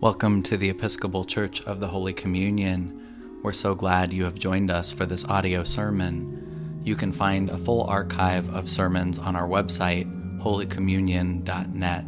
Welcome to the Episcopal Church of the Holy Communion. We're so glad you have joined us for this audio sermon. You can find a full archive of sermons on our website, holycommunion.net.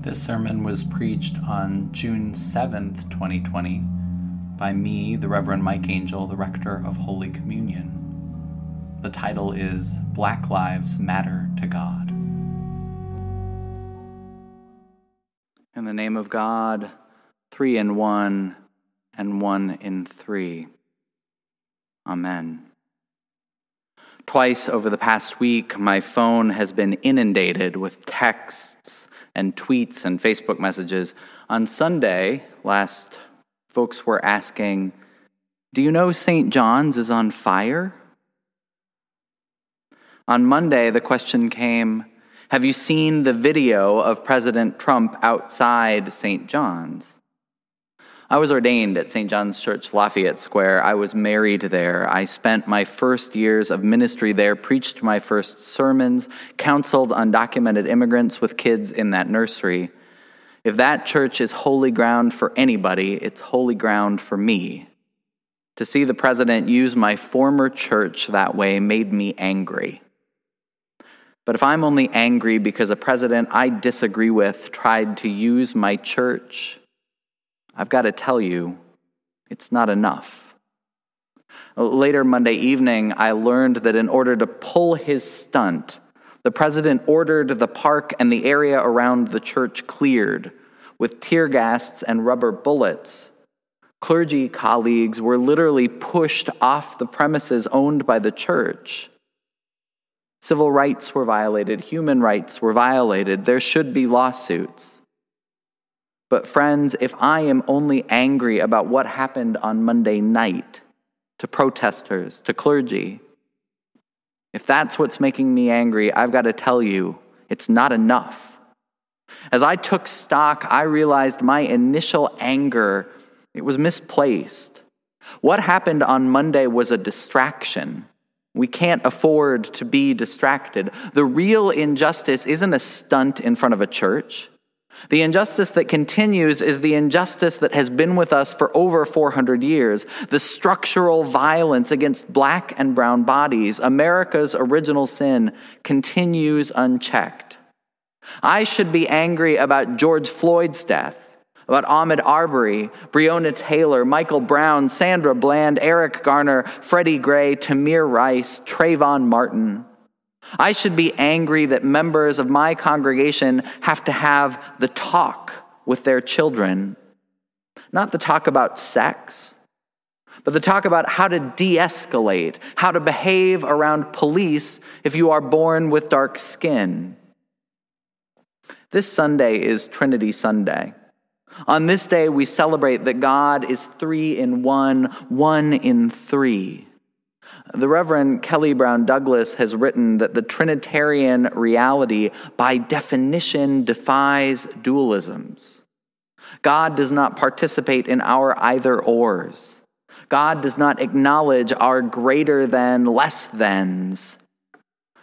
This sermon was preached on June 7th, 2020, by me, the Reverend Mike Angell, the rector of Holy Communion. The title is Black Lives Matter to God. The name of God, three in one and one in three. Amen. Twice over the past week, my phone has been inundated with texts and tweets and Facebook messages. On Sunday, last, folks were asking, Do you know St. John's is on fire? On Monday, the question came, have you seen the video of President Trump outside St. John's? I was ordained at St. John's Church, Lafayette Square. I was married there. I spent my first years of ministry there, preached my first sermons, counseled undocumented immigrants with kids in that nursery. If that church is holy ground for anybody, it's holy ground for me. To see the president use my former church that way made me angry. But if I'm only angry because a president I disagree with tried to use my church, I've got to tell you, it's not enough. Later Monday evening, I learned that in order to pull his stunt, the president ordered the park and the area around the church cleared with tear gas and rubber bullets. Clergy colleagues were literally pushed off the premises owned by the church. Civil rights were violated, human rights were violated. There should be lawsuits. But, friends, if I am only angry about what happened on Monday night to protesters, to clergy, if that's what's making me angry, I've got to tell you, it's not enough. As I took stock, I realized my initial anger, it was misplaced. What happened on Monday was a distraction. We can't afford to be distracted. The real injustice isn't a stunt in front of a church. The injustice that continues is the injustice that has been with us for over 400 years. The structural violence against black and brown bodies, America's original sin, continues unchecked. I should be angry about George Floyd's death about Ahmaud Arbery, Breonna Taylor, Michael Brown, Sandra Bland, Eric Garner, Freddie Gray, Tamir Rice, Trayvon Martin. I should be angry that members of my congregation have to have the talk with their children. Not the talk about sex, but the talk about how to de escalate, how to behave around police if you are born with dark skin. This Sunday is Trinity Sunday. On this day, we celebrate that God is three in one, one in three. The Reverend Kelly Brown Douglas has written that the Trinitarian reality, by definition, defies dualisms. God does not participate in our either ors. God does not acknowledge our greater than, less thans.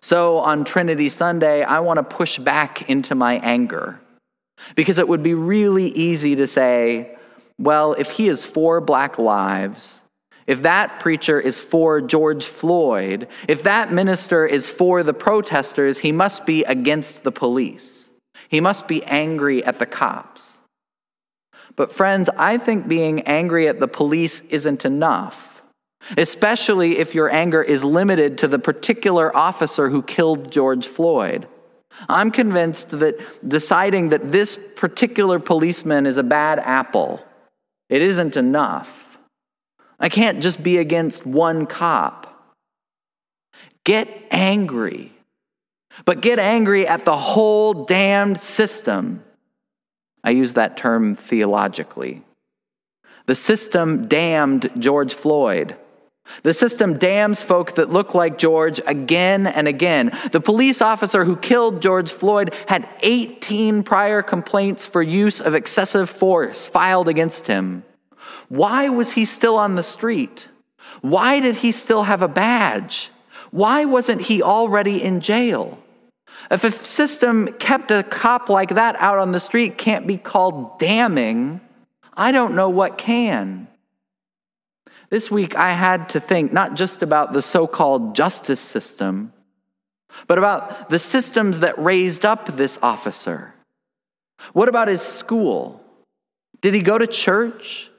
So on Trinity Sunday, I want to push back into my anger. Because it would be really easy to say, well, if he is for black lives, if that preacher is for George Floyd, if that minister is for the protesters, he must be against the police. He must be angry at the cops. But, friends, I think being angry at the police isn't enough, especially if your anger is limited to the particular officer who killed George Floyd. I'm convinced that deciding that this particular policeman is a bad apple, it isn't enough. I can't just be against one cop. Get angry, but get angry at the whole damned system. I use that term theologically. The system damned George Floyd. The system damns folk that look like George again and again. The police officer who killed George Floyd had 18 prior complaints for use of excessive force filed against him. Why was he still on the street? Why did he still have a badge? Why wasn't he already in jail? If a system kept a cop like that out on the street can't be called damning, I don't know what can. This week I had to think not just about the so called justice system, but about the systems that raised up this officer. What about his school? Did he go to church?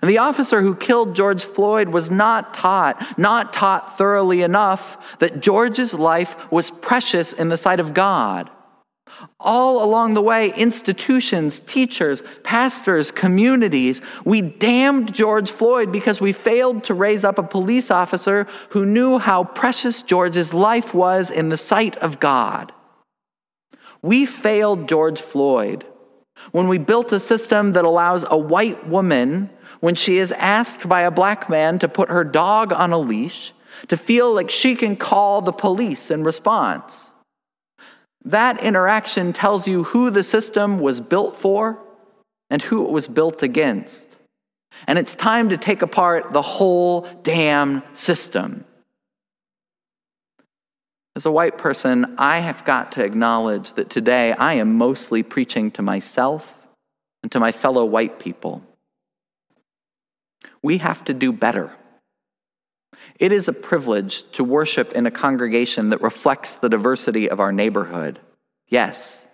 And the officer who killed George Floyd was not taught, not taught thoroughly enough that George's life was precious in the sight of God. All along the way, institutions, teachers, pastors, communities, we damned George Floyd because we failed to raise up a police officer who knew how precious George's life was in the sight of God. We failed George Floyd when we built a system that allows a white woman, when she is asked by a black man to put her dog on a leash, to feel like she can call the police in response. That interaction tells you who the system was built for and who it was built against. And it's time to take apart the whole damn system. As a white person, I have got to acknowledge that today I am mostly preaching to myself and to my fellow white people. We have to do better. It is a privilege to worship in a congregation that reflects the diversity of our neighborhood. Yes.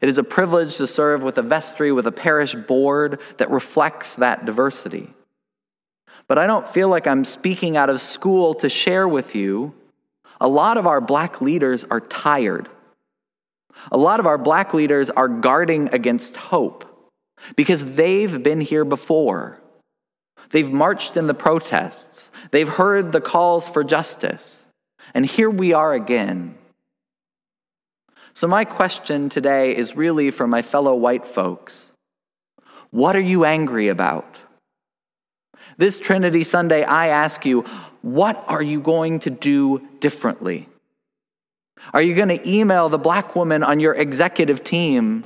It is a privilege to serve with a vestry, with a parish board that reflects that diversity. But I don't feel like I'm speaking out of school to share with you. A lot of our black leaders are tired. A lot of our black leaders are guarding against hope because they've been here before. They've marched in the protests. They've heard the calls for justice. And here we are again. So, my question today is really for my fellow white folks What are you angry about? This Trinity Sunday, I ask you, what are you going to do differently? Are you going to email the black woman on your executive team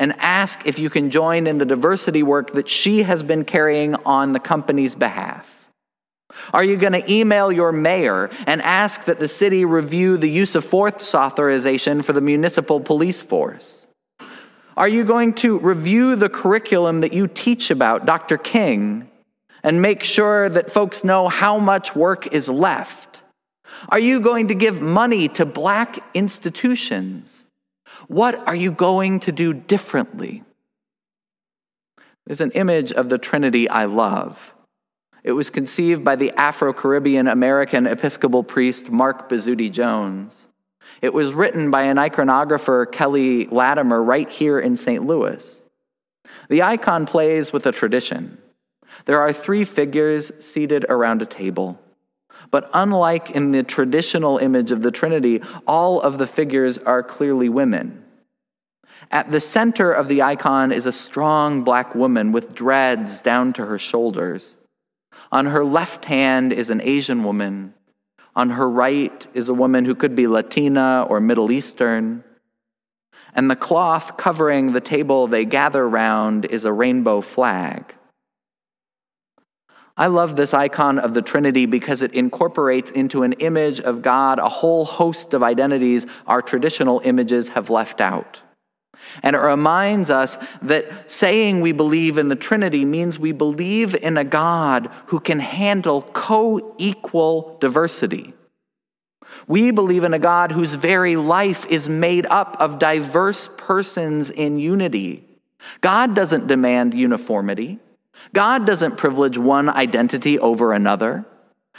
and ask if you can join in the diversity work that she has been carrying on the company's behalf? Are you going to email your mayor and ask that the city review the use of force authorization for the municipal police force? Are you going to review the curriculum that you teach about, Dr. King, and make sure that folks know how much work is left? Are you going to give money to black institutions? What are you going to do differently? There's an image of the Trinity I love. It was conceived by the Afro Caribbean American Episcopal priest Mark Bozzuti Jones. It was written by an iconographer, Kelly Latimore, right here in St. Louis. The icon plays with a tradition. There are three figures seated around a table. But unlike in the traditional image of the Trinity, all of the figures are clearly women. At the center of the icon is a strong black woman with dreads down to her shoulders. On her left hand is an Asian woman. On her right is a woman who could be Latina or Middle Eastern. And the cloth covering the table they gather round is a rainbow flag. I love this icon of the Trinity because it incorporates into an image of God a whole host of identities our traditional images have left out. And it reminds us that saying we believe in the Trinity means we believe in a God who can handle co equal diversity. We believe in a God whose very life is made up of diverse persons in unity. God doesn't demand uniformity. God doesn't privilege one identity over another.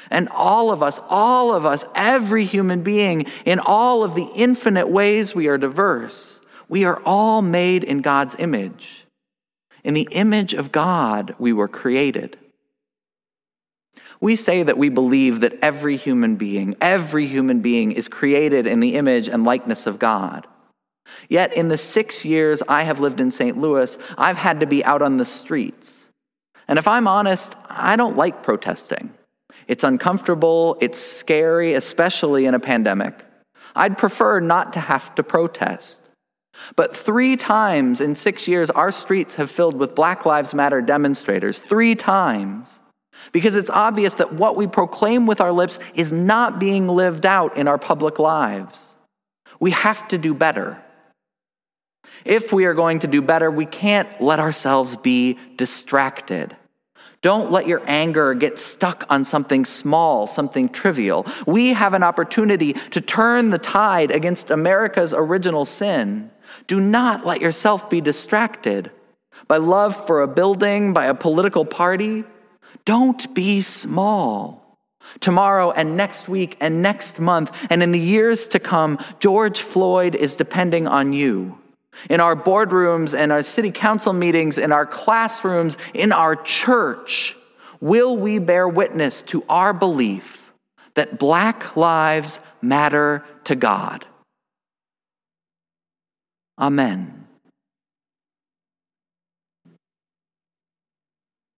And all of us, all of us, every human being, in all of the infinite ways we are diverse, we are all made in God's image. In the image of God, we were created. We say that we believe that every human being, every human being is created in the image and likeness of God. Yet, in the six years I have lived in St. Louis, I've had to be out on the streets. And if I'm honest, I don't like protesting. It's uncomfortable, it's scary, especially in a pandemic. I'd prefer not to have to protest. But three times in six years, our streets have filled with Black Lives Matter demonstrators. Three times. Because it's obvious that what we proclaim with our lips is not being lived out in our public lives. We have to do better. If we are going to do better, we can't let ourselves be distracted. Don't let your anger get stuck on something small, something trivial. We have an opportunity to turn the tide against America's original sin. Do not let yourself be distracted by love for a building, by a political party. Don't be small. Tomorrow and next week and next month and in the years to come, George Floyd is depending on you. In our boardrooms and our city council meetings, in our classrooms, in our church, will we bear witness to our belief that black lives matter to God? Amen.